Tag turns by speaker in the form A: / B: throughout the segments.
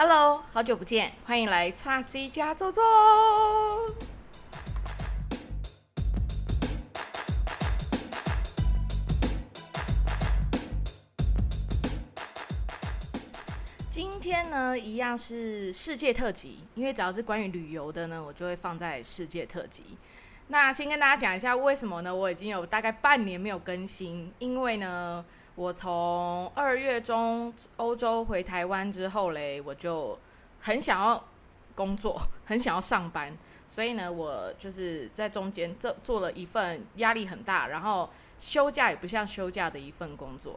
A: Hello，好久不见，欢迎来叉 C 家坐坐。今天呢，一样是世界特辑，因为只要是关于旅游的呢，我就会放在世界特辑。那先跟大家讲一下为什么呢？我已经有大概半年没有更新，因为呢。我从二月中欧洲回台湾之后嘞，我就很想要工作，很想要上班，所以呢，我就是在中间这做了一份压力很大，然后休假也不像休假的一份工作，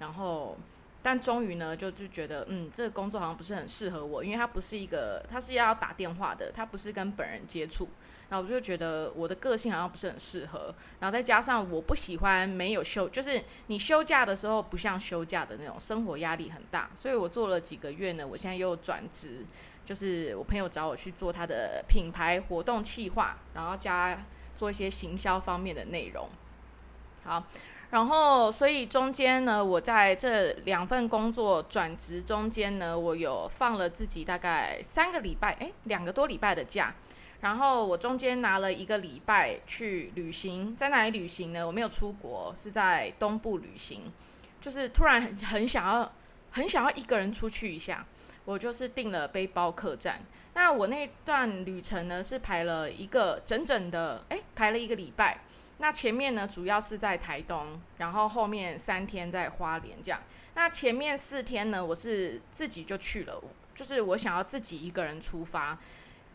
A: 然后但终于呢，就就觉得嗯，这个工作好像不是很适合我，因为它不是一个，它是要打电话的，它不是跟本人接触。然后我就觉得我的个性好像不是很适合，然后再加上我不喜欢没有休，就是你休假的时候不像休假的那种，生活压力很大，所以我做了几个月呢，我现在又转职，就是我朋友找我去做他的品牌活动企划，然后加做一些行销方面的内容。好，然后所以中间呢，我在这两份工作转职中间呢，我有放了自己大概三个礼拜，哎，两个多礼拜的假。然后我中间拿了一个礼拜去旅行，在哪里旅行呢？我没有出国，是在东部旅行。就是突然很想要，很想要一个人出去一下，我就是订了背包客栈。那我那段旅程呢，是排了一个整整的，哎，排了一个礼拜。那前面呢，主要是在台东，然后后面三天在花莲这样。那前面四天呢，我是自己就去了，就是我想要自己一个人出发。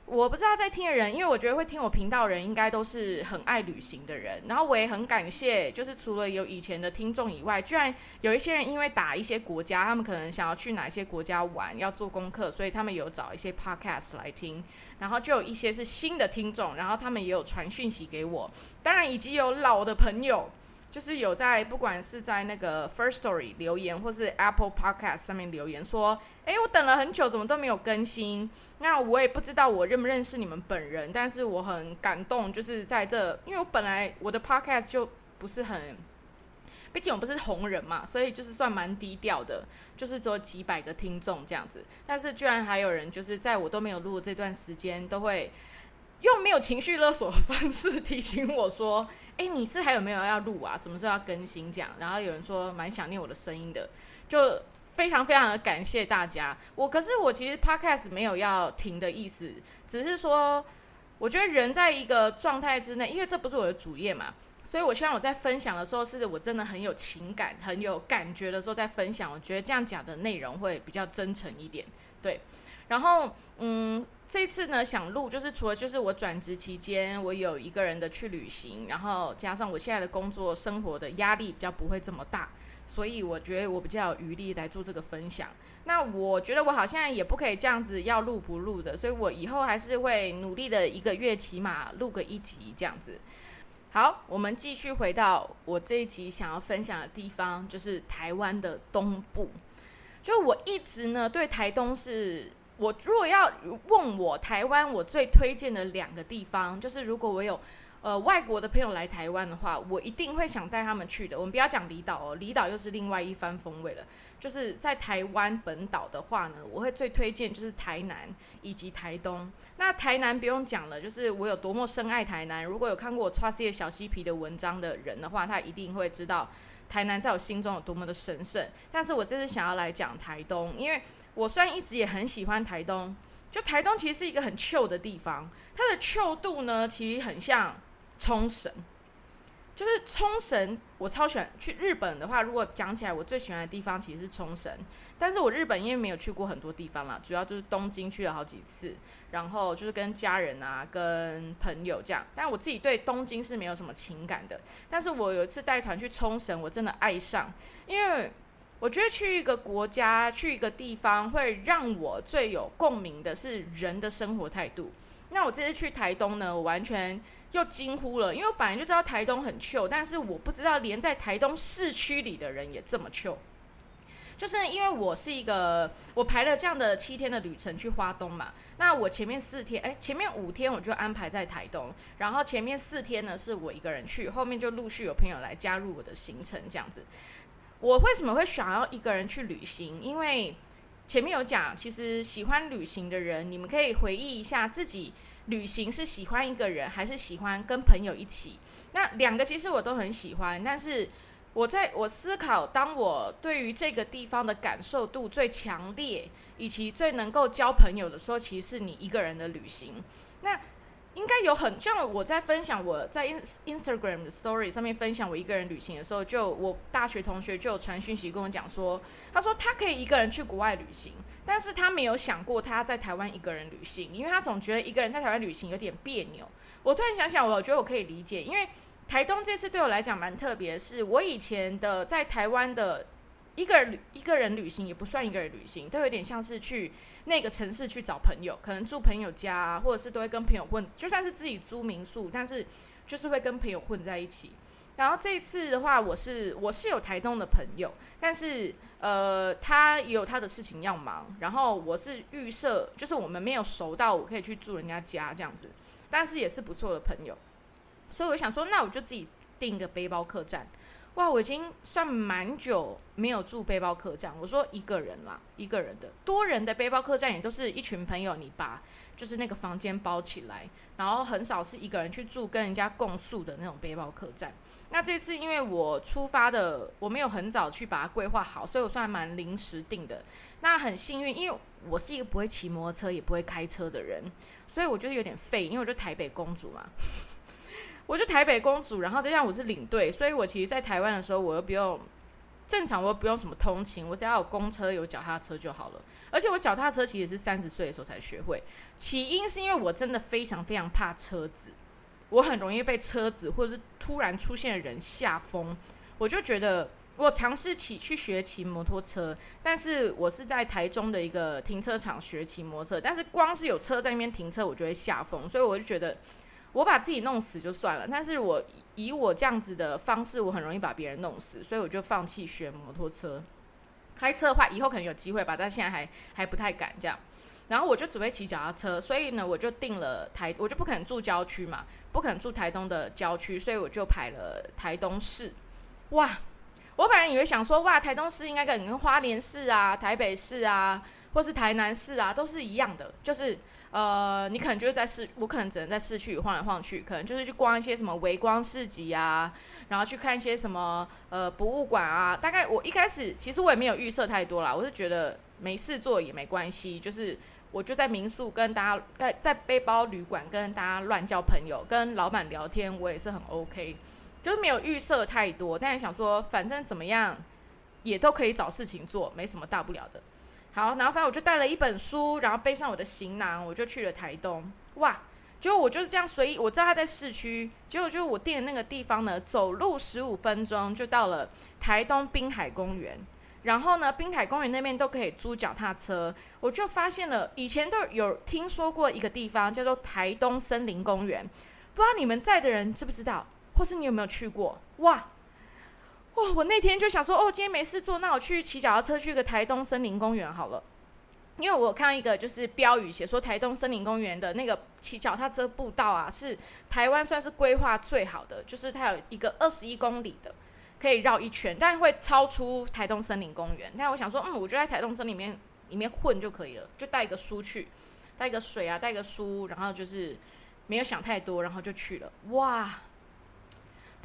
A: 我不知道在听的人，因为我觉得会听我频道人应该都是很爱旅行的人。然后我也很感谢，就是除了有以前的听众以外，居然有一些人因为打一些国家，他们可能想要去哪些国家玩，要做功课，所以他们有找一些 podcast 来听。然后就有一些是新的听众，然后他们也有传讯息给我。当然，以及有老的朋友。就是有在不管是在那个 First Story 留言，或是 Apple Podcast 上面留言说，哎，我等了很久，怎么都没有更新？那我也不知道我认不认识你们本人，但是我很感动，就是在这，因为我本来我的 Podcast 就不是很，毕竟我不是红人嘛，所以就是算蛮低调的，就是只有几百个听众这样子。但是居然还有人就是在我都没有录这段时间，都会用没有情绪勒索的方式 提醒我说。哎，你是还有没有要录啊？什么时候要更新？这样，然后有人说蛮想念我的声音的，就非常非常的感谢大家。我可是我其实 podcast 没有要停的意思，只是说我觉得人在一个状态之内，因为这不是我的主业嘛，所以我希望我在分享的时候是我真的很有情感、很有感觉的时候在分享。我觉得这样讲的内容会比较真诚一点，对。然后，嗯。这次呢，想录就是除了就是我转职期间，我有一个人的去旅行，然后加上我现在的工作生活的压力比较不会这么大，所以我觉得我比较有余力来做这个分享。那我觉得我好像也不可以这样子要录不录的，所以我以后还是会努力的，一个月起码录个一集这样子。好，我们继续回到我这一集想要分享的地方，就是台湾的东部。就我一直呢对台东是。我如果要问我台湾我最推荐的两个地方，就是如果我有呃外国的朋友来台湾的话，我一定会想带他们去的。我们不要讲离岛哦，离岛又是另外一番风味了。就是在台湾本岛的话呢，我会最推荐就是台南以及台东。那台南不用讲了，就是我有多么深爱台南。如果有看过我 Trusty 小西皮的文章的人的话，他一定会知道台南在我心中有多么的神圣。但是我这次想要来讲台东，因为。我虽然一直也很喜欢台东，就台东其实是一个很旧的地方，它的旧度呢，其实很像冲绳。就是冲绳，我超喜欢去日本的话，如果讲起来，我最喜欢的地方其实是冲绳。但是我日本因为没有去过很多地方啦，主要就是东京去了好几次，然后就是跟家人啊、跟朋友这样。但我自己对东京是没有什么情感的。但是我有一次带团去冲绳，我真的爱上，因为。我觉得去一个国家、去一个地方，会让我最有共鸣的是人的生活态度。那我这次去台东呢，我完全又惊呼了，因为我本来就知道台东很旧但是我不知道连在台东市区里的人也这么旧。就是因为我是一个，我排了这样的七天的旅程去花东嘛，那我前面四天，哎，前面五天我就安排在台东，然后前面四天呢是我一个人去，后面就陆续有朋友来加入我的行程，这样子。我为什么会想要一个人去旅行？因为前面有讲，其实喜欢旅行的人，你们可以回忆一下自己旅行是喜欢一个人，还是喜欢跟朋友一起。那两个其实我都很喜欢，但是我在我思考，当我对于这个地方的感受度最强烈，以及最能够交朋友的时候，其实是你一个人的旅行。那应该有很像我在分享我在 Instagram 的 Story 上面分享我一个人旅行的时候，就我大学同学就有传讯息跟我讲说，他说他可以一个人去国外旅行，但是他没有想过他在台湾一个人旅行，因为他总觉得一个人在台湾旅行有点别扭。我突然想想，我觉得我可以理解，因为台东这次对我来讲蛮特别，是我以前的在台湾的一个人旅一个人旅行也不算一个人旅行，都有点像是去。那个城市去找朋友，可能住朋友家，啊或者是都会跟朋友混。就算是自己租民宿，但是就是会跟朋友混在一起。然后这一次的话，我是我是有台东的朋友，但是呃，他也有他的事情要忙。然后我是预设，就是我们没有熟到我可以去住人家家这样子，但是也是不错的朋友。所以我想说，那我就自己订一个背包客栈。哇，我已经算蛮久没有住背包客栈。我说一个人啦，一个人的，多人的背包客栈也都是一群朋友，你把就是那个房间包起来，然后很少是一个人去住，跟人家共宿的那种背包客栈。那这次因为我出发的，我没有很早去把它规划好，所以我算蛮临时定的。那很幸运，因为我是一个不会骑摩托车也不会开车的人，所以我觉得有点废，因为我就台北公主嘛。我就台北公主，然后再加上我是领队，所以我其实，在台湾的时候，我又不用正常，我又不用什么通勤，我只要有公车、有脚踏车就好了。而且我脚踏车其实是三十岁的时候才学会，起因是因为我真的非常非常怕车子，我很容易被车子或者是突然出现的人吓疯。我就觉得我尝试骑去学骑摩托车，但是我是在台中的一个停车场学骑摩托车，但是光是有车在那边停车，我就会吓疯，所以我就觉得。我把自己弄死就算了，但是我以我这样子的方式，我很容易把别人弄死，所以我就放弃学摩托车。开车的话，以后可能有机会吧，但现在还还不太敢这样。然后我就只会骑脚踏车，所以呢，我就定了台，我就不可能住郊区嘛，不可能住台东的郊区，所以我就排了台东市。哇，我本来以为想说，哇，台东市应该跟花莲市啊、台北市啊，或是台南市啊，都是一样的，就是。呃，你可能就是在市，我可能只能在市区晃来晃去，可能就是去逛一些什么微光市集啊，然后去看一些什么呃博物馆啊。大概我一开始其实我也没有预设太多啦，我是觉得没事做也没关系，就是我就在民宿跟大家在在背包旅馆跟大家乱交朋友，跟老板聊天，我也是很 OK，就是没有预设太多，但是想说反正怎么样也都可以找事情做，没什么大不了的。好，然后反正我就带了一本书，然后背上我的行囊，我就去了台东。哇，结果我就是这样随意，我知道他在市区，结果就是我订的那个地方呢，走路十五分钟就到了台东滨海公园。然后呢，滨海公园那边都可以租脚踏车，我就发现了以前都有听说过一个地方叫做台东森林公园，不知道你们在的人知不知道，或是你有没有去过？哇！哇！我那天就想说，哦，今天没事做，那我去骑脚踏车去个台东森林公园好了。因为我看到一个就是标语写说，台东森林公园的那个骑脚踏车步道啊，是台湾算是规划最好的，就是它有一个二十一公里的，可以绕一圈，但是会超出台东森林公园。但我想说，嗯，我就在台东森林里面里面混就可以了，就带一个书去，带个水啊，带个书，然后就是没有想太多，然后就去了。哇！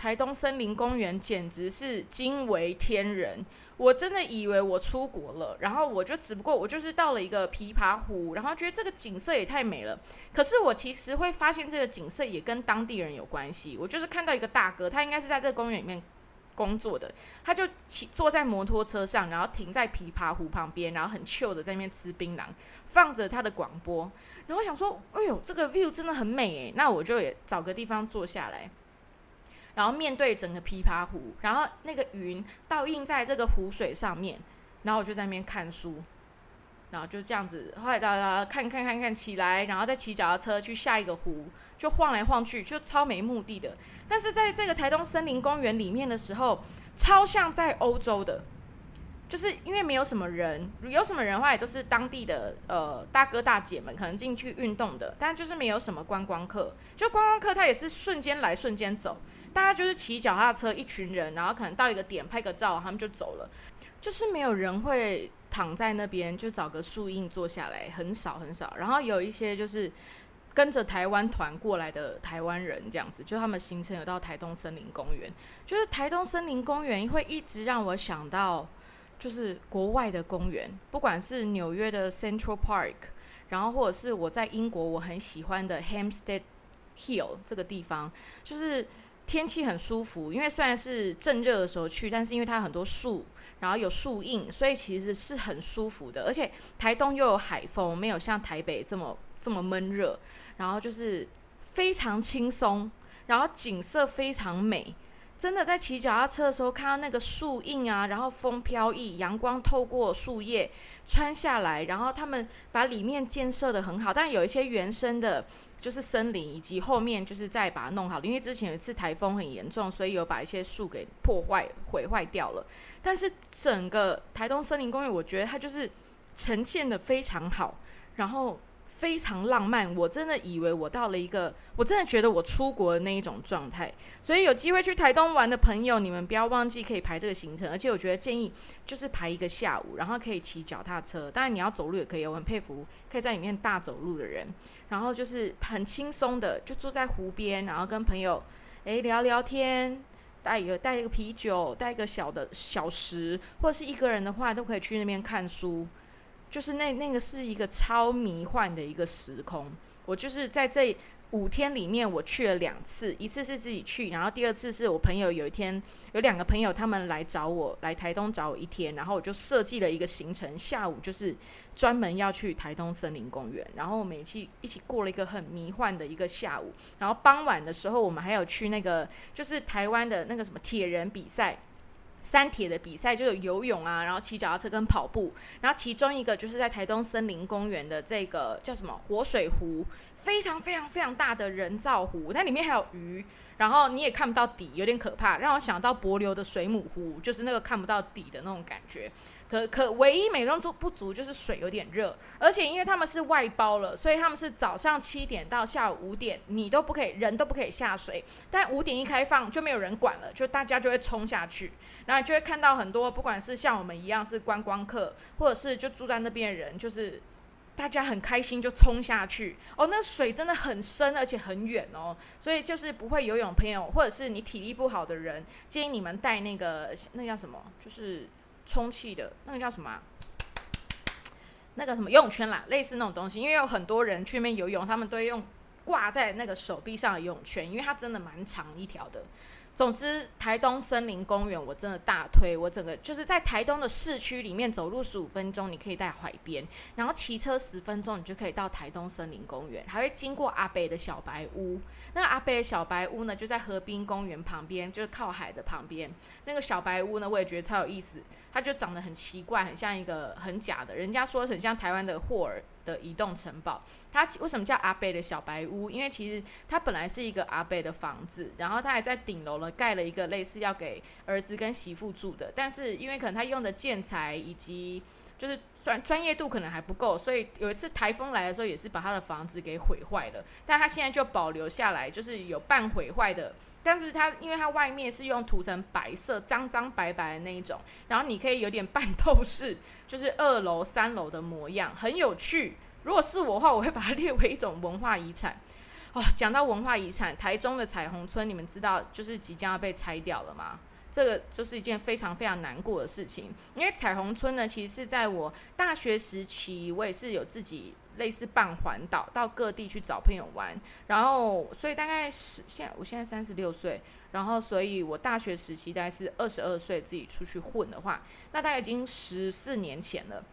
A: 台东森林公园简直是惊为天人，我真的以为我出国了，然后我就只不过我就是到了一个琵琶湖，然后觉得这个景色也太美了。可是我其实会发现这个景色也跟当地人有关系。我就是看到一个大哥，他应该是在这个公园里面工作的，他就骑坐在摩托车上，然后停在琵琶湖旁边，然后很 chill 的在那边吃槟榔，放着他的广播。然后想说，哎呦，这个 view 真的很美诶，那我就也找个地方坐下来。然后面对整个琵琶湖，然后那个云倒映在这个湖水上面，然后我就在那边看书，然后就这样子，后来大家看看看看起来，然后再骑脚踏车去下一个湖，就晃来晃去，就超没目的的。但是在这个台东森林公园里面的时候，超像在欧洲的，就是因为没有什么人，有什么人的话也都是当地的呃大哥大姐们可能进去运动的，但就是没有什么观光客，就观光客他也是瞬间来瞬间走。大家就是骑脚踏车，一群人，然后可能到一个点拍个照，他们就走了，就是没有人会躺在那边就找个树荫坐下来，很少很少。然后有一些就是跟着台湾团过来的台湾人，这样子，就他们行程有到台东森林公园。就是台东森林公园会一直让我想到，就是国外的公园，不管是纽约的 Central Park，然后或者是我在英国我很喜欢的 Hamstead Hill 这个地方，就是天气很舒服。因为虽然是正热的时候去，但是因为它很多树。然后有树荫，所以其实是很舒服的。而且台东又有海风，没有像台北这么这么闷热。然后就是非常轻松，然后景色非常美。真的在骑脚踏车的时候，看到那个树荫啊，然后风飘逸，阳光透过树叶穿下来，然后他们把里面建设的很好，但有一些原生的。就是森林，以及后面就是再把它弄好了。因为之前有一次台风很严重，所以有把一些树给破坏、毁坏掉了。但是整个台东森林公园，我觉得它就是呈现的非常好，然后。非常浪漫，我真的以为我到了一个，我真的觉得我出国的那一种状态。所以有机会去台东玩的朋友，你们不要忘记可以排这个行程。而且我觉得建议就是排一个下午，然后可以骑脚踏车，当然你要走路也可以。我很佩服可以在里面大走路的人。然后就是很轻松的，就坐在湖边，然后跟朋友诶聊聊天，带一个带一个啤酒，带一个小的小食，或者是一个人的话，都可以去那边看书。就是那那个是一个超迷幻的一个时空，我就是在这五天里面，我去了两次，一次是自己去，然后第二次是我朋友有一天有两个朋友他们来找我来台东找我一天，然后我就设计了一个行程，下午就是专门要去台东森林公园，然后我们一起一起过了一个很迷幻的一个下午，然后傍晚的时候我们还有去那个就是台湾的那个什么铁人比赛。三铁的比赛就有游泳啊，然后骑脚踏车跟跑步，然后其中一个就是在台东森林公园的这个叫什么活水湖，非常非常非常大的人造湖，那里面还有鱼，然后你也看不到底，有点可怕，让我想到柏流的水母湖，就是那个看不到底的那种感觉。可可唯一美中不足就是水有点热，而且因为他们是外包了，所以他们是早上七点到下午五点，你都不可以人都不可以下水。但五点一开放就没有人管了，就大家就会冲下去，然后就会看到很多不管是像我们一样是观光客，或者是就住在那边的人，就是大家很开心就冲下去。哦，那水真的很深，而且很远哦，所以就是不会游泳朋友，或者是你体力不好的人，建议你们带那个那叫什么，就是。充气的那个叫什么？那个什么游泳圈啦，类似那种东西。因为有很多人去那边游泳，他们都会用挂在那个手臂上的游泳圈，因为它真的蛮长一条的。总之，台东森林公园我真的大推。我整个就是在台东的市区里面走路十五分钟，你可以在海边；然后骑车十分钟，你就可以到台东森林公园，还会经过阿北的小白屋。那阿北的小白屋呢，就在河滨公园旁边，就是靠海的旁边。那个小白屋呢，我也觉得超有意思。它就长得很奇怪，很像一个很假的。人家说很像台湾的霍尔的移动城堡。它为什么叫阿贝的小白屋？因为其实它本来是一个阿贝的房子，然后他还在顶楼呢盖了一个类似要给儿子跟媳妇住的。但是因为可能他用的建材以及就是专专业度可能还不够，所以有一次台风来的时候也是把他的房子给毁坏了。但他现在就保留下来，就是有半毁坏的。但是它，因为它外面是用涂成白色，脏脏白白的那一种，然后你可以有点半透视，就是二楼、三楼的模样，很有趣。如果是我的话，我会把它列为一种文化遗产。哦，讲到文化遗产，台中的彩虹村，你们知道就是即将要被拆掉了吗？这个就是一件非常非常难过的事情。因为彩虹村呢，其实是在我大学时期，我也是有自己。类似半环岛，到各地去找朋友玩，然后所以大概是现在我现在三十六岁，然后所以我大学时期大概是二十二岁自己出去混的话，那大概已经十四年前了，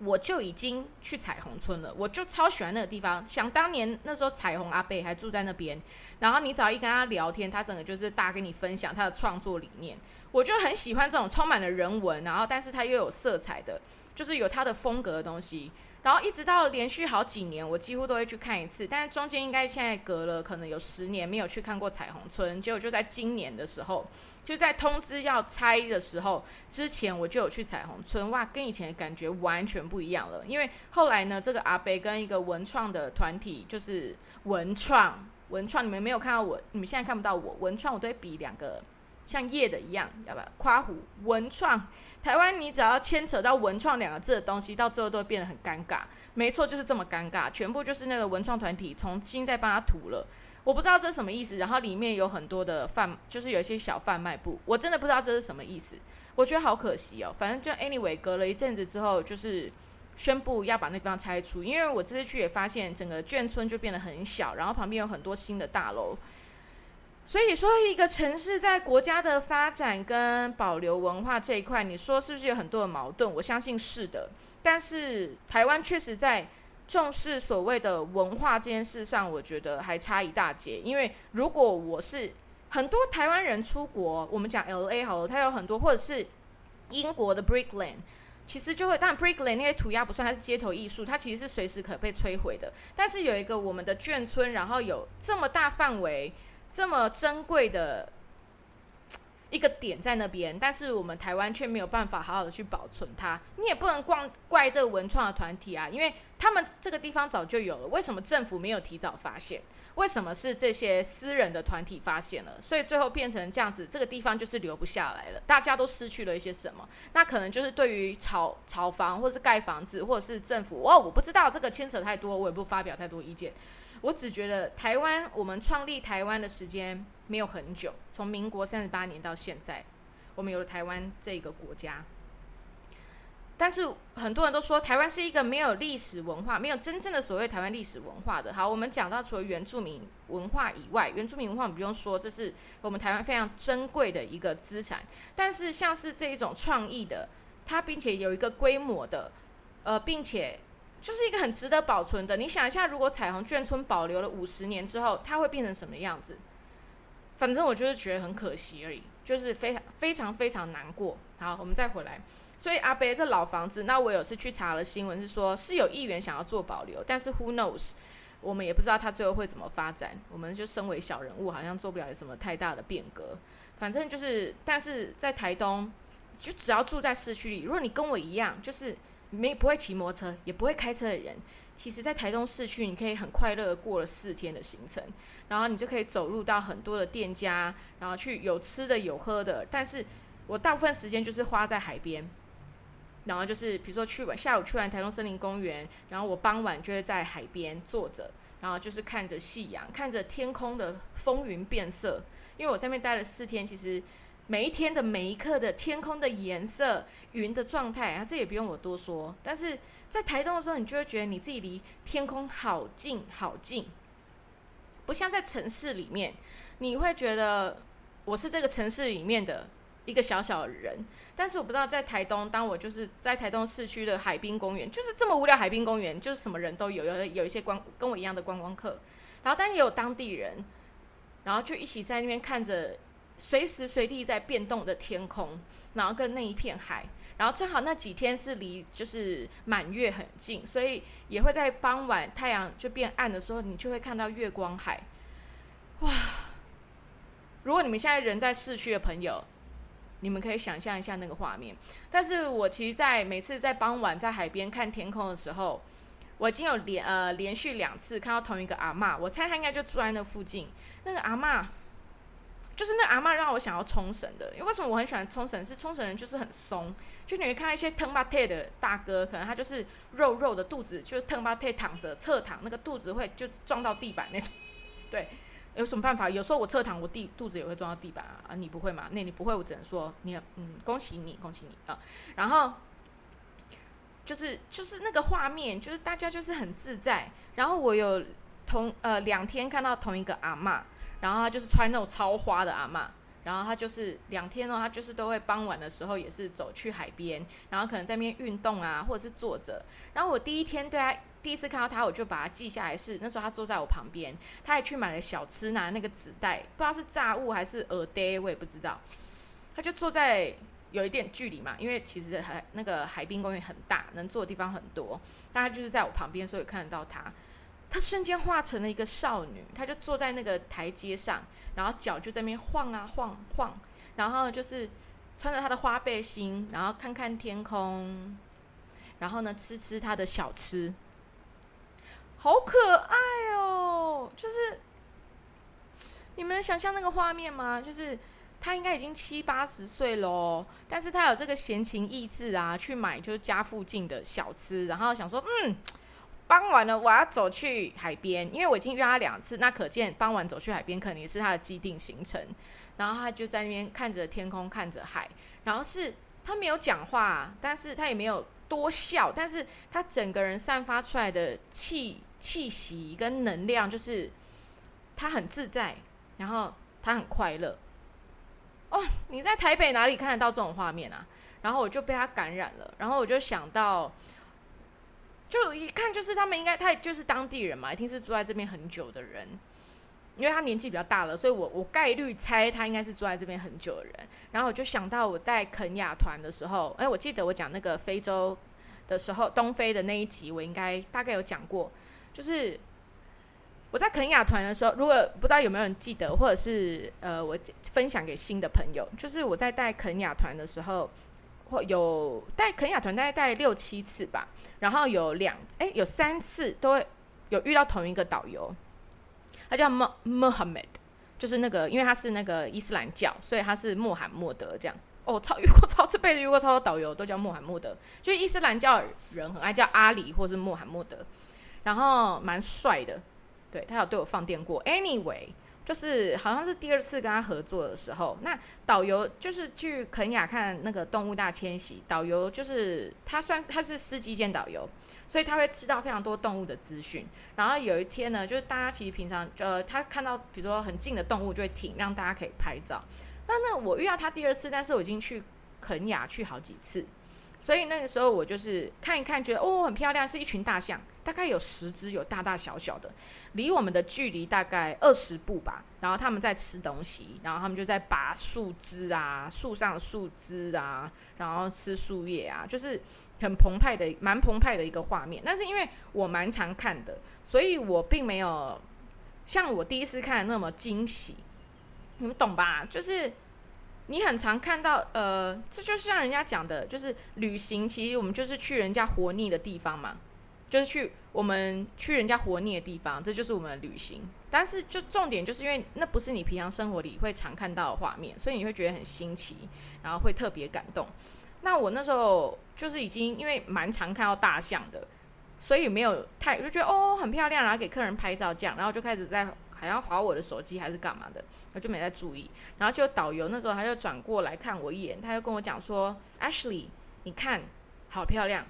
A: 我就已经去彩虹村了，我就超喜欢那个地方。想当年那时候彩虹阿贝还住在那边，然后你只要一跟他聊天，他整个就是大跟你分享他的创作理念，我就很喜欢这种充满了人文，然后但是他又有色彩的，就是有他的风格的东西。然后一直到连续好几年，我几乎都会去看一次。但是中间应该现在隔了可能有十年没有去看过彩虹村。结果就在今年的时候，就在通知要拆的时候之前，我就有去彩虹村。哇，跟以前的感觉完全不一样了。因为后来呢，这个阿贝跟一个文创的团体，就是文创文创，你们没有看到我，你们现在看不到我。文创我都会比两个像叶的一样，要不要夸虎文创？台湾你只要牵扯到文创两个字的东西，到最后都会变得很尴尬。没错，就是这么尴尬，全部就是那个文创团体重新再帮他涂了。我不知道这是什么意思，然后里面有很多的贩，就是有一些小贩卖部，我真的不知道这是什么意思。我觉得好可惜哦。反正就 anyway，隔了一阵子之后，就是宣布要把那地方拆除，因为我这次去也发现整个眷村就变得很小，然后旁边有很多新的大楼。所以说，一个城市在国家的发展跟保留文化这一块，你说是不是有很多的矛盾？我相信是的。但是台湾确实在。重视所谓的文化这件事上，我觉得还差一大截。因为如果我是很多台湾人出国，我们讲 L A 好了，它有很多，或者是英国的 Brickland，其实就会，但 Brickland 那些涂鸦不算，它是街头艺术，它其实是随时可被摧毁的。但是有一个我们的眷村，然后有这么大范围、这么珍贵的。一个点在那边，但是我们台湾却没有办法好好的去保存它。你也不能怪怪这个文创的团体啊，因为他们这个地方早就有了，为什么政府没有提早发现？为什么是这些私人的团体发现了？所以最后变成这样子，这个地方就是留不下来了。大家都失去了一些什么？那可能就是对于炒炒房，或是盖房子，或者是政府哦，我不知道这个牵扯太多，我也不发表太多意见。我只觉得台湾，我们创立台湾的时间没有很久，从民国三十八年到现在，我们有了台湾这个国家。但是很多人都说台湾是一个没有历史文化、没有真正的所谓台湾历史文化的。好，我们讲到除了原住民文化以外，原住民文化我们不用说，这是我们台湾非常珍贵的一个资产。但是像是这一种创意的，它并且有一个规模的，呃，并且。就是一个很值得保存的。你想一下，如果彩虹眷村保留了五十年之后，它会变成什么样子？反正我就是觉得很可惜而已，就是非常非常非常难过。好，我们再回来。所以阿北这老房子，那我有是去查了新闻，是说是有议员想要做保留，但是 Who knows？我们也不知道他最后会怎么发展。我们就身为小人物，好像做不了什么太大的变革。反正就是，但是在台东，就只要住在市区里，如果你跟我一样，就是。没不会骑摩托车，也不会开车的人，其实，在台东市区，你可以很快乐过了四天的行程，然后你就可以走入到很多的店家，然后去有吃的有喝的。但是我大部分时间就是花在海边，然后就是比如说去完下午去完台东森林公园，然后我傍晚就会在海边坐着，然后就是看着夕阳，看着天空的风云变色。因为我在那边待了四天，其实。每一天的每一刻的天空的颜色、云的状态啊，这也不用我多说。但是在台东的时候，你就会觉得你自己离天空好近好近，不像在城市里面，你会觉得我是这个城市里面的一个小小的人。但是我不知道在台东，当我就是在台东市区的海滨公园，就是这么无聊海滨公园，就是什么人都有，有有一些观跟我一样的观光客，然后但也有当地人，然后就一起在那边看着。随时随地在变动的天空，然后跟那一片海，然后正好那几天是离就是满月很近，所以也会在傍晚太阳就变暗的时候，你就会看到月光海。哇！如果你们现在人在市区的朋友，你们可以想象一下那个画面。但是我其实，在每次在傍晚在海边看天空的时候，我已经有连呃连续两次看到同一个阿嬷，我猜她应该就住在那附近。那个阿嬷。就是那阿妈让我想要冲绳的，因为为什么我很喜欢冲绳？是冲绳人就是很松，就你会看到一些腾巴特的大哥，可能他就是肉肉的肚子，就是腾巴特躺着侧躺，那个肚子会就撞到地板那种。对，有什么办法？有时候我侧躺，我地肚子也会撞到地板啊。啊，你不会吗？那你不会，我只能说你嗯，恭喜你，恭喜你啊。然后就是就是那个画面，就是大家就是很自在。然后我有同呃两天看到同一个阿妈。然后他就是穿那种超花的阿妈，然后他就是两天哦，他就是都会傍晚的时候也是走去海边，然后可能在那边运动啊，或者是坐着。然后我第一天对他第一次看到他，我就把他记下来，是那时候他坐在我旁边，他还去买了小吃，拿那个纸袋，不知道是炸物还是耳呆，我也不知道。他就坐在有一点距离嘛，因为其实海那个海滨公园很大，能坐的地方很多，但他就是在我旁边，所以看得到他。她瞬间化成了一个少女，她就坐在那个台阶上，然后脚就在那边晃啊晃晃，然后就是穿着她的花背心，然后看看天空，然后呢吃吃她的小吃，好可爱哦！就是你们想象那个画面吗？就是他应该已经七八十岁喽，但是他有这个闲情逸致啊，去买就是家附近的小吃，然后想说，嗯，傍晚了我要走去海边，因为我已经约他两次，那可见傍晚走去海边可能也是他的既定行程。然后他就在那边看着天空，看着海，然后是他没有讲话，但是他也没有多笑，但是他整个人散发出来的气气息跟能量，就是他很自在，然后他很快乐。哦，你在台北哪里看得到这种画面啊？然后我就被他感染了，然后我就想到，就一看就是他们应该他就是当地人嘛，一定是住在这边很久的人。因为他年纪比较大了，所以我我概率猜他应该是住在这边很久的人。然后我就想到我在肯雅团的时候，哎，我记得我讲那个非洲的时候，东非的那一集，我应该大概有讲过。就是我在肯雅团的时候，如果不知道有没有人记得，或者是呃，我分享给新的朋友，就是我在带肯雅团的时候，或有带肯雅团大概带六七次吧，然后有两哎有三次都会有遇到同一个导游。他叫 Mo Mohammed，就是那个，因为他是那个伊斯兰教，所以他是穆罕默德这样。哦，超 遇过超这辈子遇过超多导游都叫穆罕默德，就伊斯兰教人很爱叫阿里或是穆罕默德，然后蛮帅的。对他有对我放电过。Anyway，就是好像是第二次跟他合作的时候，那导游就是去肯雅看那个动物大迁徙，导游就是他算是他是司机兼导游。所以他会知道非常多动物的资讯，然后有一天呢，就是大家其实平常呃，他看到比如说很近的动物就会停，让大家可以拍照。那那我遇到他第二次，但是我已经去肯雅去好几次，所以那个时候我就是看一看，觉得哦很漂亮，是一群大象，大概有十只，有大大小小的，离我们的距离大概二十步吧。然后他们在吃东西，然后他们就在拔树枝啊，树上树枝啊，然后吃树叶啊，就是。很澎湃的，蛮澎湃的一个画面。但是因为我蛮常看的，所以我并没有像我第一次看那么惊喜。你们懂吧？就是你很常看到，呃，这就是像人家讲的，就是旅行，其实我们就是去人家活腻的地方嘛，就是去我们去人家活腻的地方，这就是我们的旅行。但是就重点就是因为那不是你平常生活里会常看到的画面，所以你会觉得很新奇，然后会特别感动。那我那时候就是已经因为蛮常看到大象的，所以没有太就觉得哦很漂亮，然后给客人拍照这样，然后就开始在好像划我的手机还是干嘛的，我就没再注意。然后就导游那时候他就转过来看我一眼，他就跟我讲说：“Ashley，你看好漂亮。”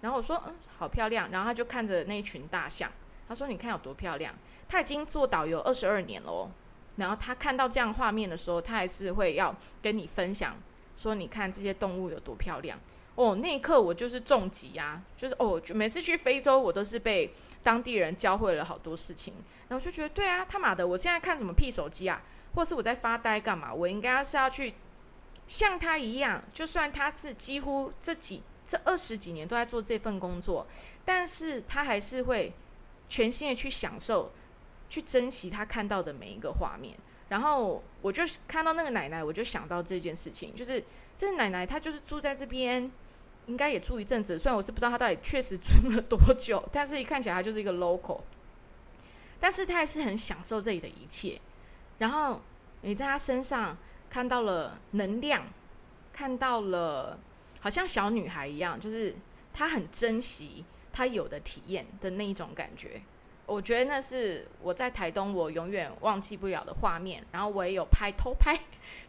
A: 然后我说：“嗯，好漂亮。”然后他就看着那一群大象，他说：“你看有多漂亮。”他已经做导游二十二年了，然后他看到这样画面的时候，他还是会要跟你分享。说你看这些动物有多漂亮哦！那一刻我就是重疾啊，就是哦，每次去非洲我都是被当地人教会了好多事情，然后就觉得对啊，他妈的，我现在看什么屁手机啊，或是我在发呆干嘛？我应该是要去像他一样，就算他是几乎这几这二十几年都在做这份工作，但是他还是会全心的去享受，去珍惜他看到的每一个画面。然后我就看到那个奶奶，我就想到这件事情，就是这奶奶她就是住在这边，应该也住一阵子。虽然我是不知道她到底确实住了多久，但是一看起来她就是一个 local，但是她还是很享受这里的一切。然后你在她身上看到了能量，看到了像小女孩一样，就是她很珍惜她有的体验的那一种感觉。我觉得那是我在台东我永远忘记不了的画面。然后我也有拍偷拍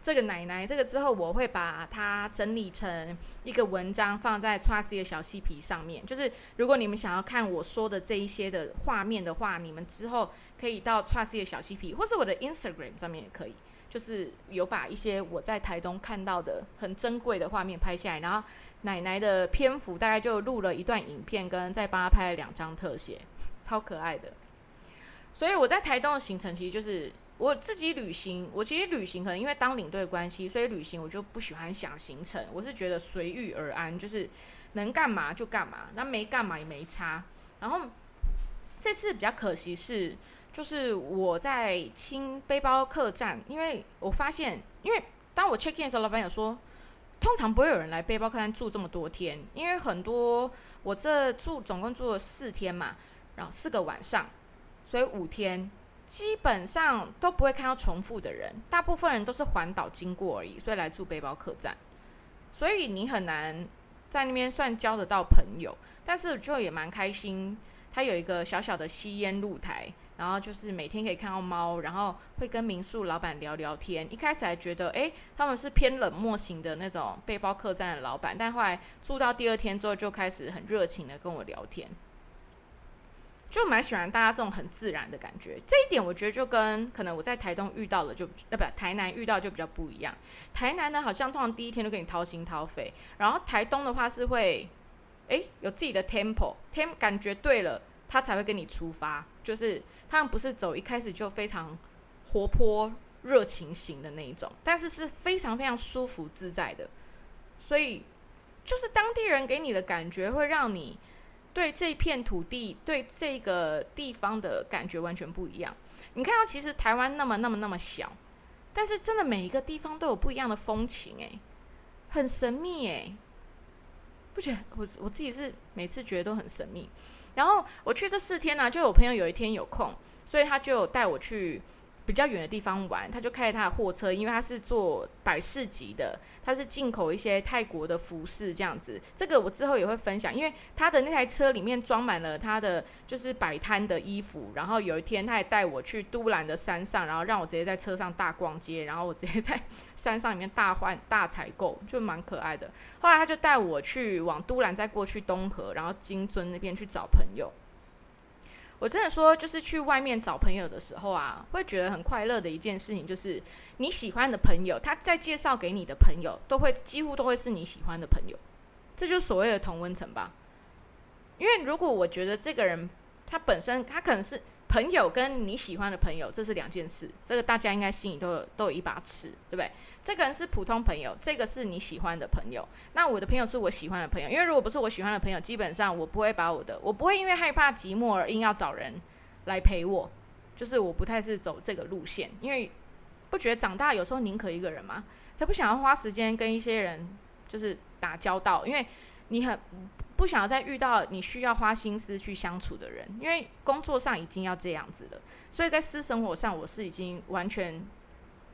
A: 这个奶奶，这个之后我会把它整理成一个文章放在 Trusty 的小细皮上面。就是如果你们想要看我说的这一些的画面的话，你们之后可以到 Trusty 的小细皮，或是我的 Instagram 上面也可以。就是有把一些我在台东看到的很珍贵的画面拍下来，然后奶奶的篇幅大概就录了一段影片，跟再帮她拍了两张特写。超可爱的，所以我在台东的行程其实就是我自己旅行。我其实旅行可能因为当领队关系，所以旅行我就不喜欢想行程，我是觉得随遇而安，就是能干嘛就干嘛，那没干嘛也没差。然后这次比较可惜是，就是我在清背包客栈，因为我发现，因为当我 check in 的时候，老板有说，通常不会有人来背包客栈住这么多天，因为很多我这住总共住了四天嘛。然后四个晚上，所以五天基本上都不会看到重复的人，大部分人都是环岛经过而已，所以来住背包客栈，所以你很难在那边算交得到朋友，但是就也蛮开心。它有一个小小的吸烟露台，然后就是每天可以看到猫，然后会跟民宿老板聊聊天。一开始还觉得，诶，他们是偏冷漠型的那种背包客栈的老板，但后来住到第二天之后，就开始很热情的跟我聊天。就蛮喜欢大家这种很自然的感觉，这一点我觉得就跟可能我在台东遇到的就呃不台南遇到就比较不一样。台南呢好像通常第一天都跟你掏心掏肺，然后台东的话是会，哎有自己的 tempo，tem 感觉对了，他才会跟你出发。就是他们不是走一开始就非常活泼热情型的那一种，但是是非常非常舒服自在的，所以就是当地人给你的感觉会让你。对这片土地，对这个地方的感觉完全不一样。你看到，其实台湾那么那么那么小，但是真的每一个地方都有不一样的风情，诶，很神秘，诶，不觉得？我我自己是每次觉得都很神秘。然后我去这四天呢，就有朋友有一天有空，所以他就带我去。比较远的地方玩，他就开着他的货车，因为他是做百事级的，他是进口一些泰国的服饰这样子。这个我之后也会分享，因为他的那台车里面装满了他的就是摆摊的衣服。然后有一天他也带我去都兰的山上，然后让我直接在车上大逛街，然后我直接在山上里面大换大采购，就蛮可爱的。后来他就带我去往都兰，再过去东河，然后金尊那边去找朋友。我真的说，就是去外面找朋友的时候啊，会觉得很快乐的一件事情，就是你喜欢的朋友，他再介绍给你的朋友，都会几乎都会是你喜欢的朋友，这就是所谓的同温层吧。因为如果我觉得这个人他本身他可能是。朋友跟你喜欢的朋友，这是两件事。这个大家应该心里都有都有一把尺，对不对？这个人是普通朋友，这个是你喜欢的朋友。那我的朋友是我喜欢的朋友，因为如果不是我喜欢的朋友，基本上我不会把我的，我不会因为害怕寂寞而硬要找人来陪我。就是我不太是走这个路线，因为不觉得长大有时候宁可一个人嘛，才不想要花时间跟一些人就是打交道，因为你很。不想要再遇到你需要花心思去相处的人，因为工作上已经要这样子了，所以在私生活上我是已经完全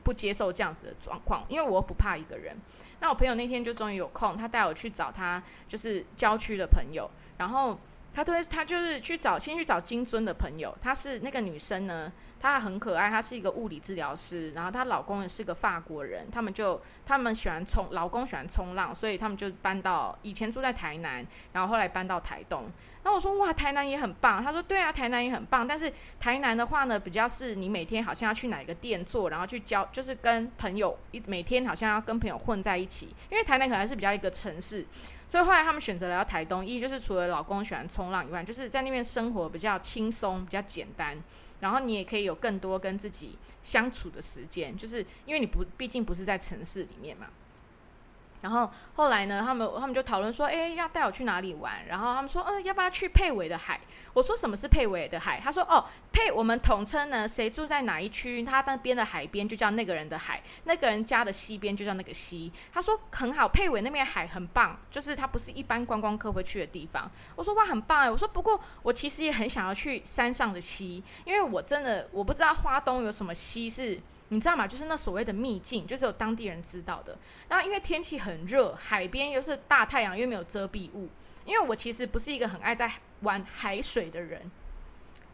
A: 不接受这样子的状况，因为我不怕一个人。那我朋友那天就终于有空，他带我去找他就是郊区的朋友，然后他都会他就是去找先去找金尊的朋友，他是那个女生呢。她很可爱，她是一个物理治疗师，然后她老公也是个法国人，他们就他们喜欢冲，老公喜欢冲浪，所以他们就搬到以前住在台南，然后后来搬到台东。那我说哇，台南也很棒。他说对啊，台南也很棒，但是台南的话呢，比较是你每天好像要去哪个店做，然后去交，就是跟朋友一每天好像要跟朋友混在一起，因为台南可能是比较一个城市，所以后来他们选择了要台东，一就是除了老公喜欢冲浪以外，就是在那边生活比较轻松，比较简单。然后你也可以有更多跟自己相处的时间，就是因为你不毕竟不是在城市里面嘛。然后后来呢，他们他们就讨论说，哎，要带我去哪里玩？然后他们说，嗯，要不要去佩尾的海？我说什么是佩尾的海？他说，哦，佩我们统称呢，谁住在哪一区，他那边的海边就叫那个人的海，那个人家的西边就叫那个西。他说很好，佩尾那边海很棒，就是它不是一般观光客会去的地方。我说哇，很棒哎。我说不过我其实也很想要去山上的溪，因为我真的我不知道花东有什么溪是。你知道吗？就是那所谓的秘境，就是有当地人知道的。然后因为天气很热，海边又是大太阳，又没有遮蔽物。因为我其实不是一个很爱在玩海水的人，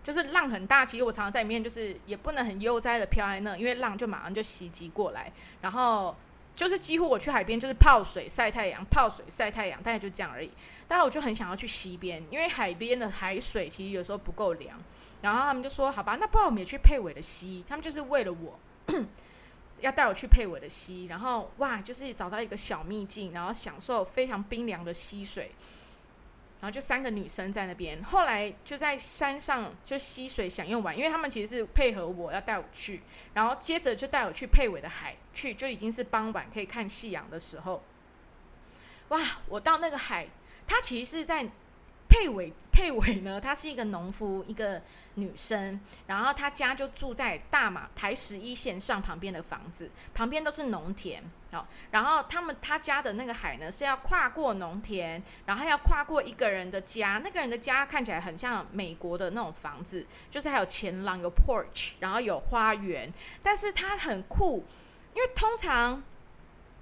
A: 就是浪很大，其实我常常在里面，就是也不能很悠哉的飘在那，因为浪就马上就袭击过来。然后就是几乎我去海边就是泡水晒太阳，泡水晒太阳，大概就这样而已。但是我就很想要去溪边，因为海边的海水其实有时候不够凉。然后他们就说：“好吧，那不然我们也去佩尾的溪。”他们就是为了我。要带我去佩尾的溪，然后哇，就是找到一个小秘境，然后享受非常冰凉的溪水，然后就三个女生在那边。后来就在山上就溪水享用完，因为他们其实是配合我要带我去，然后接着就带我去佩尾的海去，就已经是傍晚可以看夕阳的时候。哇，我到那个海，它其实是在佩尾佩尾呢，他是一个农夫，一个女生，然后她家就住在大马台十一线上旁边的房子，旁边都是农田。好，然后他们他家的那个海呢，是要跨过农田，然后要跨过一个人的家，那个人的家看起来很像美国的那种房子，就是还有前廊有 porch，然后有花园，但是他很酷，因为通常。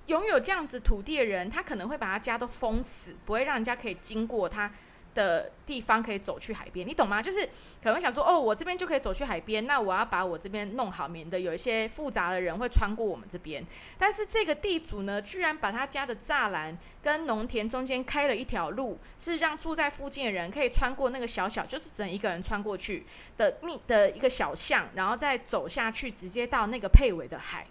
A: 拥有这样子土地的人，他可能会把他家都封死，不会让人家可以经过他的地方可以走去海边，你懂吗？就是可能想说，哦，我这边就可以走去海边，那我要把我这边弄好，免得有一些复杂的人会穿过我们这边。但是这个地主呢，居然把他家的栅栏跟农田中间开了一条路，是让住在附近的人可以穿过那个小小，就是整一个人穿过去的密的一个小巷，然后再走下去，直接到那个配尾的海。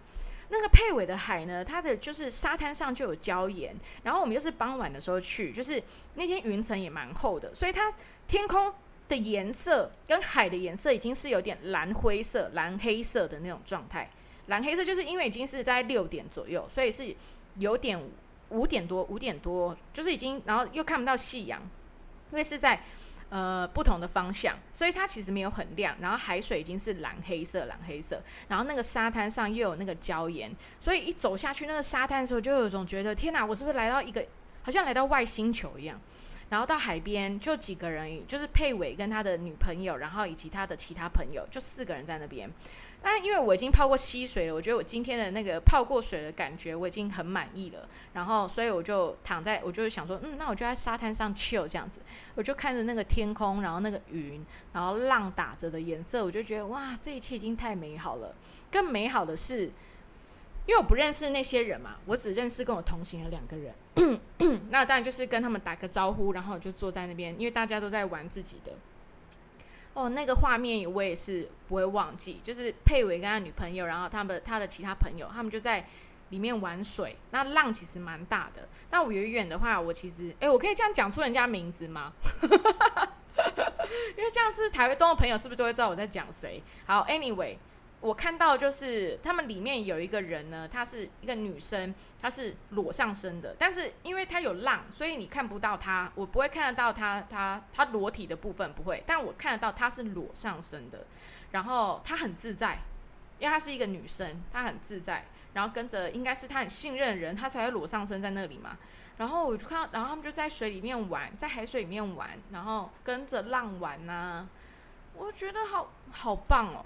A: 那个佩尾的海呢，它的就是沙滩上就有礁岩，然后我们又是傍晚的时候去，就是那天云层也蛮厚的，所以它天空的颜色跟海的颜色已经是有点蓝灰色、蓝黑色的那种状态。蓝黑色就是因为已经是在六点左右，所以是有点五点多、五点多，就是已经，然后又看不到夕阳，因为是在。呃，不同的方向，所以它其实没有很亮。然后海水已经是蓝黑色，蓝黑色。然后那个沙滩上又有那个礁岩，所以一走下去那个沙滩的时候，就有一种觉得天哪，我是不是来到一个好像来到外星球一样？然后到海边就几个人，就是佩伟跟他的女朋友，然后以及他的其他朋友，就四个人在那边。但因为我已经泡过溪水了，我觉得我今天的那个泡过水的感觉我已经很满意了。然后，所以我就躺在，我就想说，嗯，那我就在沙滩上 chill 这样子，我就看着那个天空，然后那个云，然后浪打着的颜色，我就觉得哇，这一切已经太美好了。更美好的是，因为我不认识那些人嘛，我只认识跟我同行的两个人。那当然就是跟他们打个招呼，然后就坐在那边，因为大家都在玩自己的。哦，那个画面我也是不会忘记，就是佩伟跟他女朋友，然后他们他的其他朋友，他们就在里面玩水。那浪其实蛮大的，但我远远的话，我其实，哎，我可以这样讲出人家名字吗？因为这样是台湾东的朋友，是不是都会知道我在讲谁？好，Anyway。我看到就是他们里面有一个人呢，她是一个女生，她是裸上身的，但是因为她有浪，所以你看不到她，我不会看得到她，她她裸体的部分不会，但我看得到她是裸上身的，然后她很自在，因为她是一个女生，她很自在，然后跟着应该是她很信任的人，她才会裸上身在那里嘛，然后我就看到，然后他们就在水里面玩，在海水里面玩，然后跟着浪玩呐，我觉得好好棒哦。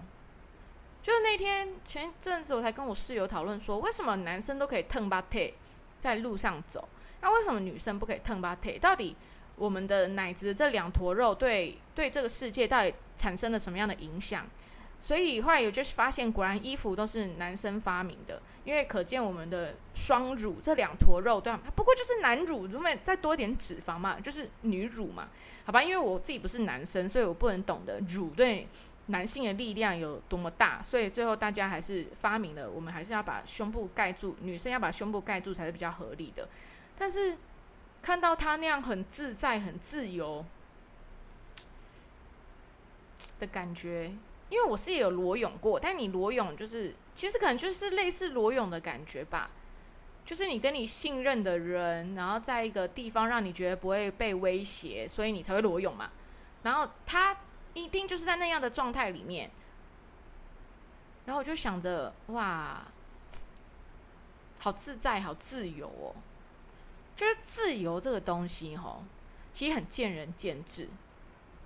A: 就是那天前一阵子，我才跟我室友讨论说，为什么男生都可以腾巴腿在路上走，那为什么女生不可以腾巴腿？到底我们的奶子这两坨肉对对这个世界到底产生了什么样的影响？所以后来有就是发现，果然衣服都是男生发明的，因为可见我们的双乳这两坨肉对吧，不过就是男乳，如果再多一点脂肪嘛，就是女乳嘛，好吧？因为我自己不是男生，所以我不能懂得乳对。男性的力量有多么大，所以最后大家还是发明了，我们还是要把胸部盖住，女生要把胸部盖住才是比较合理的。但是看到他那样很自在、很自由的感觉，因为我是有裸泳过，但你裸泳就是其实可能就是类似裸泳的感觉吧，就是你跟你信任的人，然后在一个地方让你觉得不会被威胁，所以你才会裸泳嘛。然后他。一定就是在那样的状态里面，然后我就想着，哇，好自在，好自由哦！就是自由这个东西，哈，其实很见仁见智。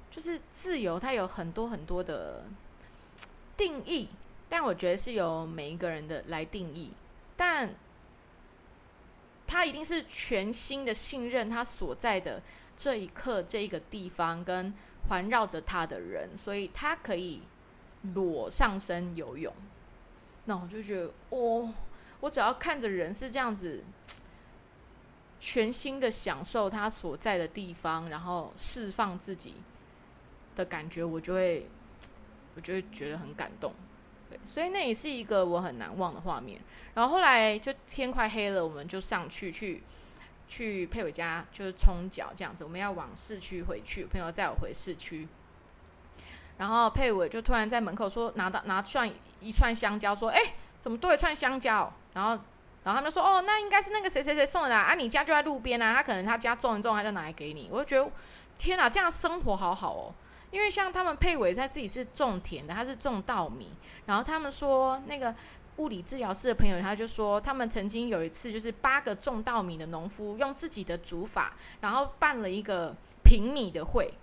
A: 就是自由，它有很多很多的定义，但我觉得是由每一个人的来定义。但他一定是全新的信任他所在的这一刻、这一个地方跟。环绕着他的人，所以他可以裸上身游泳。那我就觉得，哦，我只要看着人是这样子，全新的享受他所在的地方，然后释放自己的感觉，我就会，我就会觉得很感动。对，所以那也是一个我很难忘的画面。然后后来就天快黑了，我们就上去去。去佩伟家就是冲脚这样子，我们要往市区回去，朋友载我回市区。然后佩伟就突然在门口说拿到拿串一串香蕉，说：“哎，怎么多一串香蕉？”然后，然后他们说：“哦，那应该是那个谁谁谁送的啊，啊，你家就在路边啊，他可能他家种一种，他就拿来给你。”我就觉得天哪，这样生活好好哦。因为像他们配伟在自己是种田的，他是种稻米，然后他们说那个物理治疗师的朋友，他就说他们曾经有一次就是八个种稻米的农夫用自己的煮法，然后办了一个平米的会，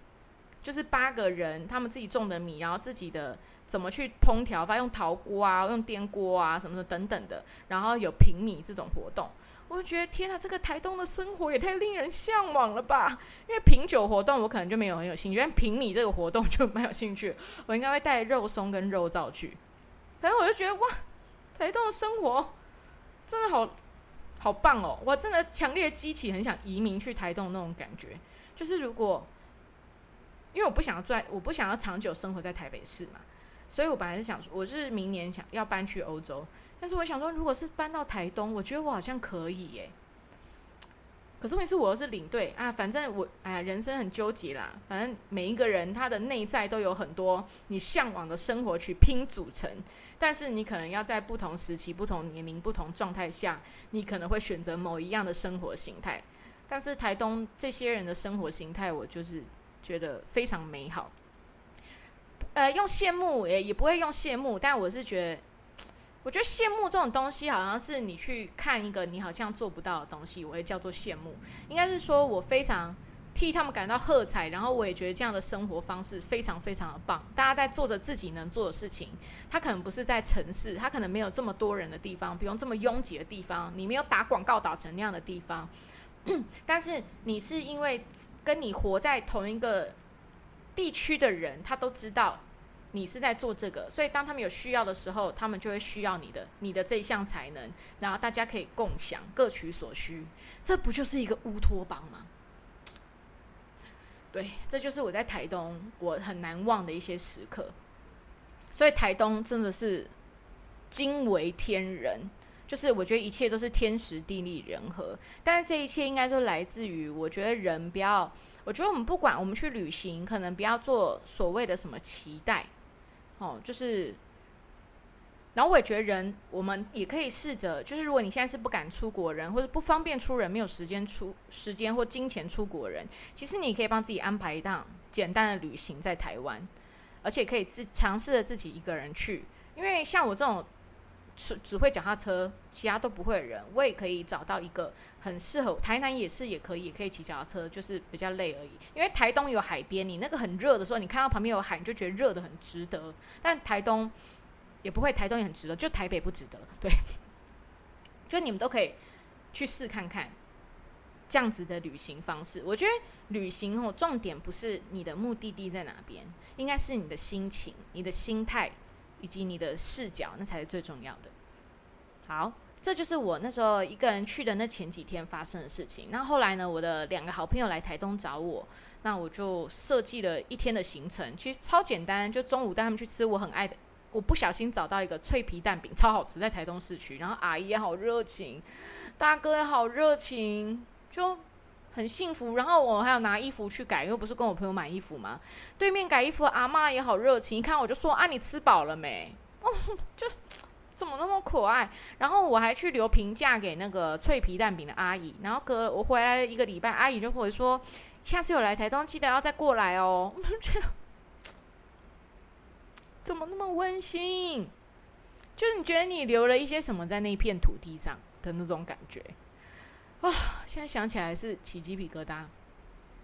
A: 就是八个人他们自己种的米，然后自己的怎么去烹调，发用陶锅啊，用颠锅啊什么的等等的，然后有平米这种活动。我就觉得天啊，这个台东的生活也太令人向往了吧！因为品酒活动我可能就没有很有兴趣，但平米这个活动就蛮有兴趣。我应该会带肉松跟肉燥去。反正我就觉得哇，台东的生活真的好好棒哦！我真的强烈激起很想移民去台东那种感觉。就是如果因为我不想要在，我不想要长久生活在台北市嘛，所以我本来是想说，我是明年想要搬去欧洲。但是我想说，如果是搬到台东，我觉得我好像可以耶。可是问题是，我又是领队啊，反正我哎呀，人生很纠结啦。反正每一个人他的内在都有很多你向往的生活去拼组成，但是你可能要在不同时期、不同年龄、不同状态下，你可能会选择某一样的生活形态。但是台东这些人的生活形态，我就是觉得非常美好。呃，用羡慕也也不会用羡慕，但我是觉得。我觉得羡慕这种东西，好像是你去看一个你好像做不到的东西，我也叫做羡慕。应该是说我非常替他们感到喝彩，然后我也觉得这样的生活方式非常非常的棒。大家在做着自己能做的事情，他可能不是在城市，他可能没有这么多人的地方，不用这么拥挤的地方，你没有打广告打成那样的地方，但是你是因为跟你活在同一个地区的人，他都知道。你是在做这个，所以当他们有需要的时候，他们就会需要你的你的这一项才能，然后大家可以共享，各取所需，这不就是一个乌托邦吗？对，这就是我在台东我很难忘的一些时刻。所以台东真的是惊为天人，就是我觉得一切都是天时地利人和，但是这一切应该都来自于我觉得人不要，我觉得我们不管我们去旅行，可能不要做所谓的什么期待。哦，就是，然后我也觉得人，我们也可以试着，就是如果你现在是不敢出国人，或者不方便出人，没有时间出时间或金钱出国人，其实你可以帮自己安排一趟简单的旅行在台湾，而且可以自尝试着自己一个人去，因为像我这种。只只会脚踏车，其他都不会的人，我也可以找到一个很适合。台南也是，也可以，也可以骑脚踏车，就是比较累而已。因为台东有海边，你那个很热的时候，你看到旁边有海，你就觉得热的很值得。但台东也不会，台东也很值得，就台北不值得。对，就你们都可以去试看看这样子的旅行方式。我觉得旅行哦，重点不是你的目的地在哪边，应该是你的心情、你的心态。以及你的视角，那才是最重要的。好，这就是我那时候一个人去的那前几天发生的事情。那后来呢，我的两个好朋友来台东找我，那我就设计了一天的行程，其实超简单，就中午带他们去吃我很爱的。我不小心找到一个脆皮蛋饼，超好吃，在台东市区。然后阿姨也好热情，大哥也好热情，就。很幸福，然后我还有拿衣服去改，因为不是跟我朋友买衣服吗？对面改衣服阿妈也好热情，一看我就说：“啊，你吃饱了没？”哦，就怎么那么可爱？然后我还去留评价给那个脆皮蛋饼的阿姨，然后隔我回来一个礼拜，阿姨就会说：“下次有来台东，记得要再过来哦。”我觉得怎么那么温馨？就你觉得你留了一些什么在那片土地上的那种感觉。啊，现在想起来是起鸡皮疙瘩。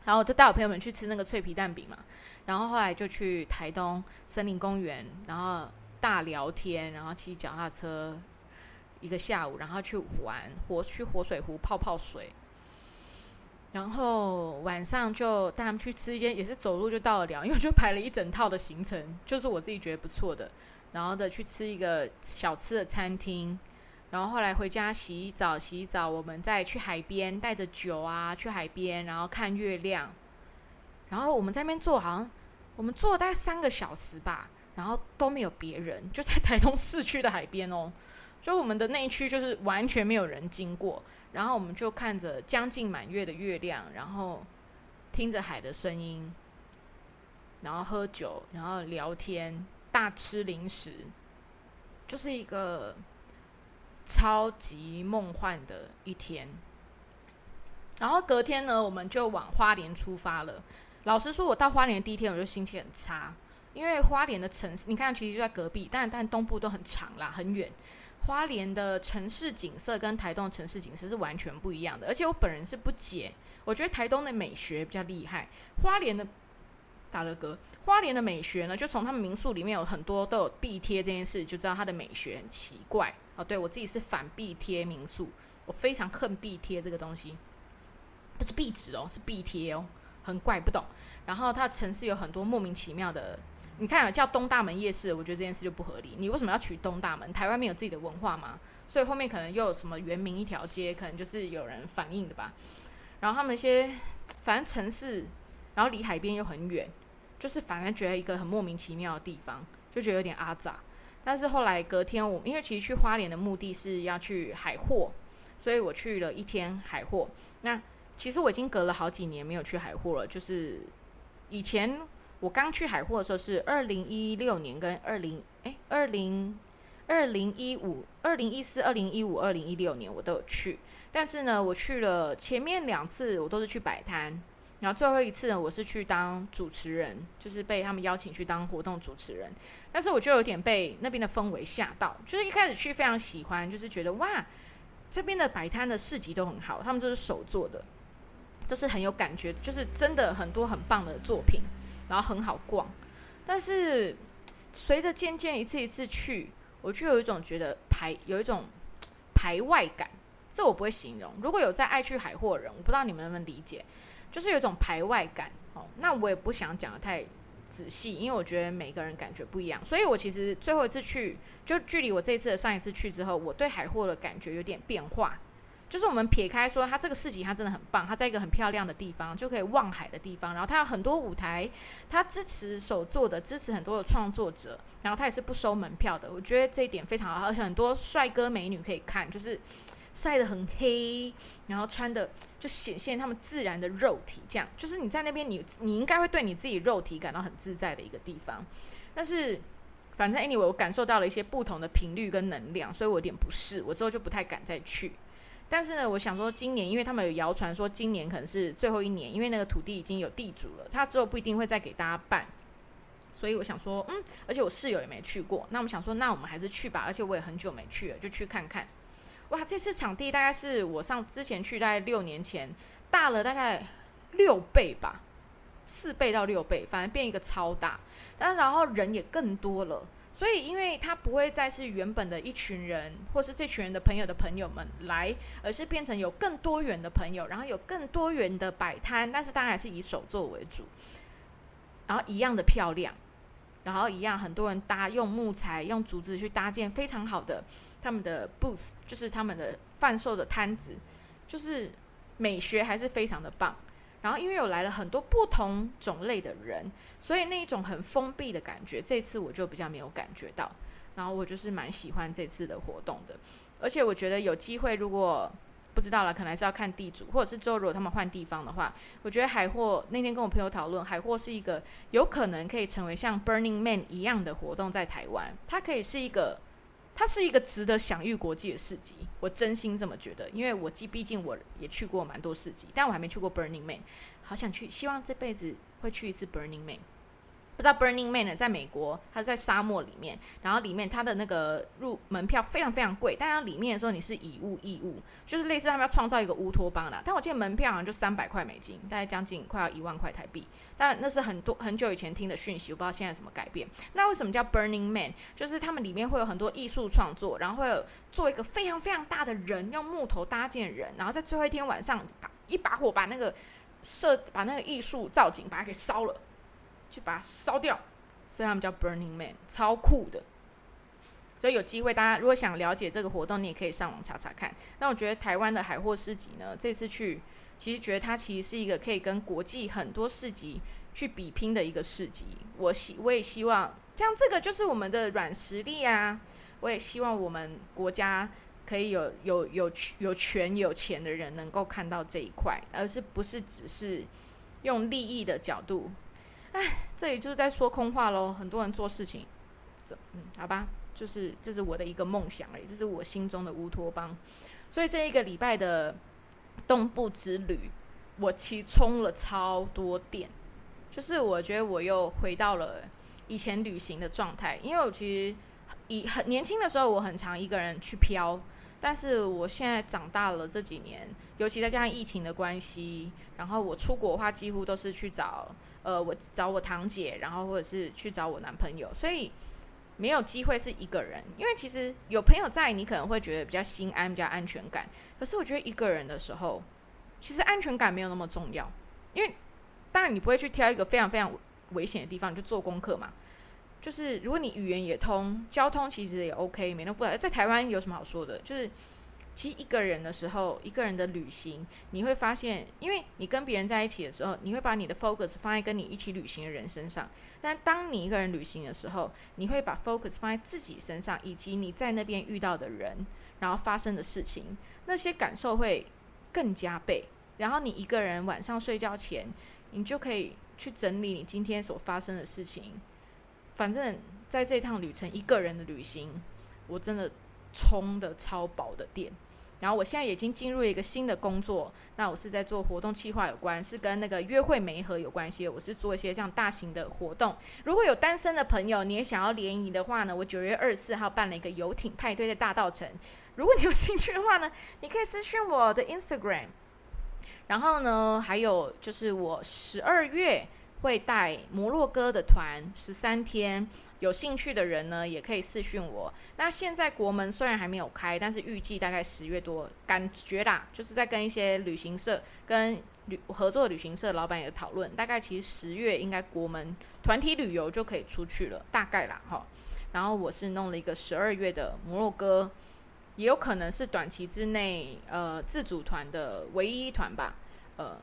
A: 然后就带我朋友们去吃那个脆皮蛋饼嘛，然后后来就去台东森林公园，然后大聊天，然后骑脚踏车一个下午，然后去玩活去活水湖泡泡水，然后晚上就带他们去吃一间也是走路就到了了，因为就排了一整套的行程，就是我自己觉得不错的，然后的去吃一个小吃的餐厅。然后后来回家洗澡，洗澡，我们再去海边，带着酒啊去海边，然后看月亮。然后我们在那边坐，好像我们坐了大概三个小时吧，然后都没有别人，就在 台中市区的海边哦。就我们的那一区就是完全没有人经过，然后我们就看着将近满月的月亮，然后听着海的声音，然后喝酒，然后聊天，大吃零食，就是一个。超级梦幻的一天，然后隔天呢，我们就往花莲出发了。老实说，我到花莲第一天我就心情很差，因为花莲的城市，你看其实就在隔壁，但但东部都很长啦，很远。花莲的城市景色跟台东的城市景色是完全不一样的，而且我本人是不解，我觉得台东的美学比较厉害，花莲的打了歌，花莲的美学呢，就从他们民宿里面有很多都有壁贴这件事，就知道它的美学很奇怪哦。对我自己是反壁贴民宿，我非常恨壁贴这个东西，不是壁纸哦，是壁贴哦，很怪不懂。然后它的城市有很多莫名其妙的。你看，叫东大门夜市，我觉得这件事就不合理。你为什么要取东大门？台湾没有自己的文化吗？所以后面可能又有什么原名一条街，可能就是有人反映的吧。然后他们一些，反正城市，然后离海边又很远，就是反正觉得一个很莫名其妙的地方，就觉得有点阿杂。但是后来隔天，我因为其实去花莲的目的是要去海货，所以我去了一天海货。那其实我已经隔了好几年没有去海货了，就是以前。我刚去海货的时候是二零一六年跟二零哎二零二零一五二零一四二零一五二零一六年我都有去，但是呢，我去了前面两次我都是去摆摊，然后最后一次呢，我是去当主持人，就是被他们邀请去当活动主持人，但是我就有点被那边的氛围吓到，就是一开始去非常喜欢，就是觉得哇，这边的摆摊的市集都很好，他们就是手做的，都是很有感觉，就是真的很多很棒的作品。然后很好逛，但是随着渐渐一次一次去，我就有一种觉得排有一种排外感，这我不会形容。如果有在爱去海货人，我不知道你们能不能理解，就是有一种排外感哦。那我也不想讲的太仔细，因为我觉得每个人感觉不一样。所以我其实最后一次去，就距离我这次的上一次去之后，我对海货的感觉有点变化。就是我们撇开说，它这个市集它真的很棒，它在一个很漂亮的地方，就可以望海的地方。然后它有很多舞台，它支持手做的，支持很多的创作者。然后它也是不收门票的，我觉得这一点非常好。而且很多帅哥美女可以看，就是晒得很黑，然后穿的就显现他们自然的肉体，这样就是你在那边，你你应该会对你自己肉体感到很自在的一个地方。但是反正 anyway，我感受到了一些不同的频率跟能量，所以我有点不适，我之后就不太敢再去。但是呢，我想说，今年因为他们有谣传说今年可能是最后一年，因为那个土地已经有地主了，他之后不一定会再给大家办，所以我想说，嗯，而且我室友也没去过，那我们想说，那我们还是去吧，而且我也很久没去了，就去看看。哇，这次场地大概是我上之前去大概六年前大了大概六倍吧，四倍到六倍，反正变一个超大，但然后人也更多了。所以，因为它不会再是原本的一群人，或是这群人的朋友的朋友们来，而是变成有更多元的朋友，然后有更多元的摆摊，但是当然还是以手作为主，然后一样的漂亮，然后一样很多人搭用木材、用竹子去搭建非常好的他们的 booth，就是他们的贩售的摊子，就是美学还是非常的棒。然后因为有来了很多不同种类的人，所以那一种很封闭的感觉，这次我就比较没有感觉到。然后我就是蛮喜欢这次的活动的，而且我觉得有机会，如果不知道了，可能还是要看地主，或者是之后如果他们换地方的话，我觉得海货那天跟我朋友讨论，海货是一个有可能可以成为像 Burning Man 一样的活动，在台湾，它可以是一个。它是一个值得享誉国际的市集，我真心这么觉得，因为我既毕竟我也去过蛮多市集，但我还没去过 Burning Man，好想去，希望这辈子会去一次 Burning Man。不知道 Burning Man 呢，在美国，它在沙漠里面，然后里面它的那个入门票非常非常贵，但它里面的时候你是以物易物，就是类似他们要创造一个乌托邦啦。但我记得门票好像就三百块美金，大概将近快要一万块台币。但那是很多很久以前听的讯息，我不知道现在什么改变。那为什么叫 Burning Man？就是他们里面会有很多艺术创作，然后会有做一个非常非常大的人，用木头搭建人，然后在最后一天晚上把一把火把那个设把那个艺术造景把它给烧了。去把它烧掉，所以他们叫 Burning Man，超酷的。所以有机会，大家如果想了解这个活动，你也可以上网查查看。那我觉得台湾的海货市集呢，这次去其实觉得它其实是一个可以跟国际很多市集去比拼的一个市集。我希我也希望，像这个就是我们的软实力啊。我也希望我们国家可以有有有有权有钱的人能够看到这一块，而是不是只是用利益的角度。哎，这里就是在说空话喽。很多人做事情，这嗯，好吧，就是这是我的一个梦想而已，这是我心中的乌托邦。所以这一个礼拜的东部之旅，我其实充了超多电，就是我觉得我又回到了以前旅行的状态，因为我其实以很年轻的时候，我很常一个人去飘。但是我现在长大了这几年，尤其再加上疫情的关系，然后我出国的话，几乎都是去找呃，我找我堂姐，然后或者是去找我男朋友，所以没有机会是一个人。因为其实有朋友在，你可能会觉得比较心安、比较安全感。可是我觉得一个人的时候，其实安全感没有那么重要，因为当然你不会去挑一个非常非常危险的地方，你就做功课嘛。就是如果你语言也通，交通其实也 OK，没那么复杂。在台湾有什么好说的？就是其实一个人的时候，一个人的旅行，你会发现，因为你跟别人在一起的时候，你会把你的 focus 放在跟你一起旅行的人身上。但当你一个人旅行的时候，你会把 focus 放在自己身上，以及你在那边遇到的人，然后发生的事情，那些感受会更加倍。然后你一个人晚上睡觉前，你就可以去整理你今天所发生的事情。反正在这趟旅程，一个人的旅行，我真的充的超饱的电。然后我现在已经进入一个新的工作，那我是在做活动企划有关，是跟那个约会媒合有关系。我是做一些这样大型的活动。如果有单身的朋友，你也想要联谊的话呢，我九月二十四号办了一个游艇派对在大道城。如果你有兴趣的话呢，你可以私讯我的 Instagram。然后呢，还有就是我十二月。会带摩洛哥的团十三天，有兴趣的人呢也可以私讯我。那现在国门虽然还没有开，但是预计大概十月多，感觉啦，就是在跟一些旅行社、跟旅合作的旅行社老板也讨论，大概其实十月应该国门团体旅游就可以出去了，大概啦哈。然后我是弄了一个十二月的摩洛哥，也有可能是短期之内呃自主团的唯一一团吧，呃，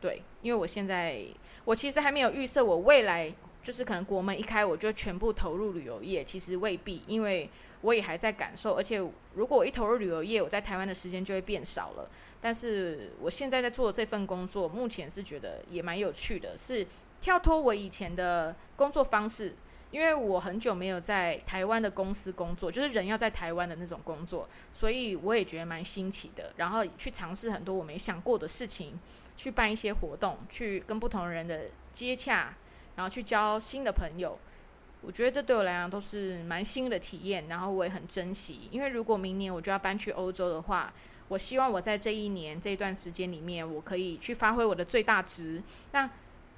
A: 对，因为我现在。我其实还没有预设，我未来就是可能国门一开，我就全部投入旅游业。其实未必，因为我也还在感受。而且如果我一投入旅游业，我在台湾的时间就会变少了。但是我现在在做这份工作，目前是觉得也蛮有趣的，是跳脱我以前的工作方式。因为我很久没有在台湾的公司工作，就是人要在台湾的那种工作，所以我也觉得蛮新奇的。然后去尝试很多我没想过的事情。去办一些活动，去跟不同人的接洽，然后去交新的朋友，我觉得这对我来讲都是蛮新的体验，然后我也很珍惜。因为如果明年我就要搬去欧洲的话，我希望我在这一年这一段时间里面，我可以去发挥我的最大值。那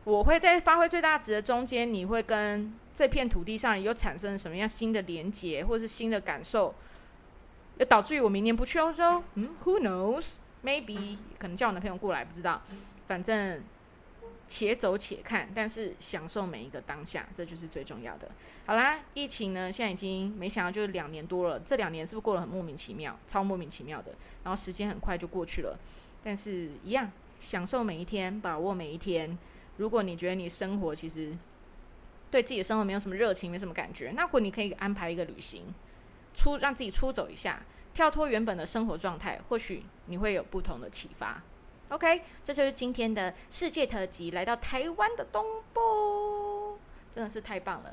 A: 我会在发挥最大值的中间，你会跟这片土地上有产生什么样新的连接，或是新的感受，导致于我明年不去欧洲？嗯，Who knows？Maybe 可能叫我男朋友过来，不知道，反正且走且看，但是享受每一个当下，这就是最重要的。好啦，疫情呢，现在已经没想到就是两年多了，这两年是不是过得很莫名其妙，超莫名其妙的？然后时间很快就过去了，但是一样享受每一天，把握每一天。如果你觉得你生活其实对自己的生活没有什么热情，没什么感觉，那如果你可以安排一个旅行，出让自己出走一下。跳脱原本的生活状态，或许你会有不同的启发。OK，这就是今天的世界特辑，来到台湾的东部，真的是太棒了。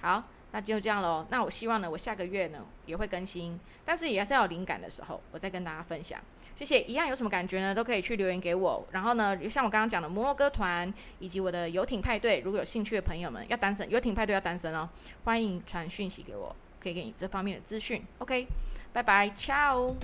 A: 好，那就这样喽。那我希望呢，我下个月呢也会更新，但是也是要有灵感的时候，我再跟大家分享。谢谢，一样有什么感觉呢，都可以去留言给我。然后呢，像我刚刚讲的摩洛哥团，以及我的游艇派对，如果有兴趣的朋友们要单身，游艇派对要单身哦，欢迎传讯息给我，可以给你这方面的资讯。OK。Bye bye. Ciao.